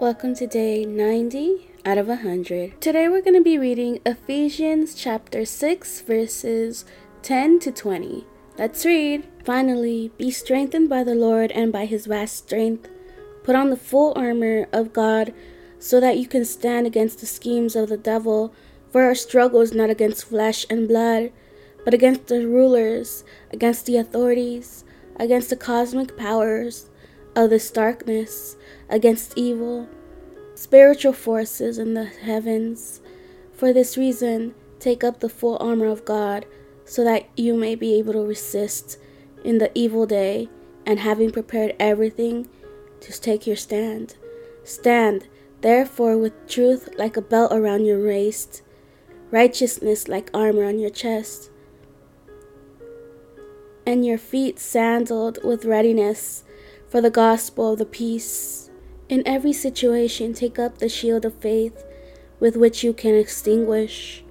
Welcome to day 90 out of 100. Today we're going to be reading Ephesians chapter 6, verses 10 to 20. Let's read. Finally, be strengthened by the Lord and by his vast strength. Put on the full armor of God so that you can stand against the schemes of the devil. For our struggle is not against flesh and blood, but against the rulers, against the authorities, against the cosmic powers of this darkness against evil, spiritual forces in the heavens. For this reason, take up the full armor of God, so that you may be able to resist in the evil day, and having prepared everything, to take your stand. Stand, therefore, with truth like a belt around your waist, righteousness like armor on your chest, and your feet sandaled with readiness for the gospel of the peace. In every situation, take up the shield of faith with which you can extinguish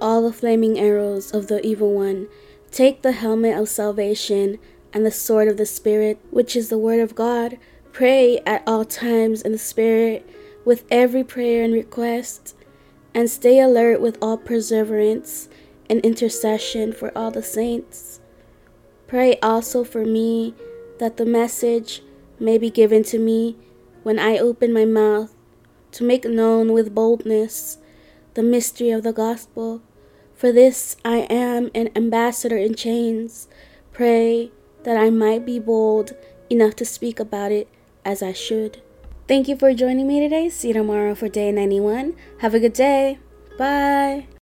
all the flaming arrows of the evil one. Take the helmet of salvation and the sword of the Spirit, which is the Word of God. Pray at all times in the Spirit with every prayer and request, and stay alert with all perseverance and intercession for all the saints. Pray also for me that the message may be given to me when I open my mouth to make known with boldness the mystery of the gospel. For this I am an ambassador in chains. Pray that I might be bold enough to speak about it as I should. Thank you for joining me today. See you tomorrow for day 91. Have a good day. Bye.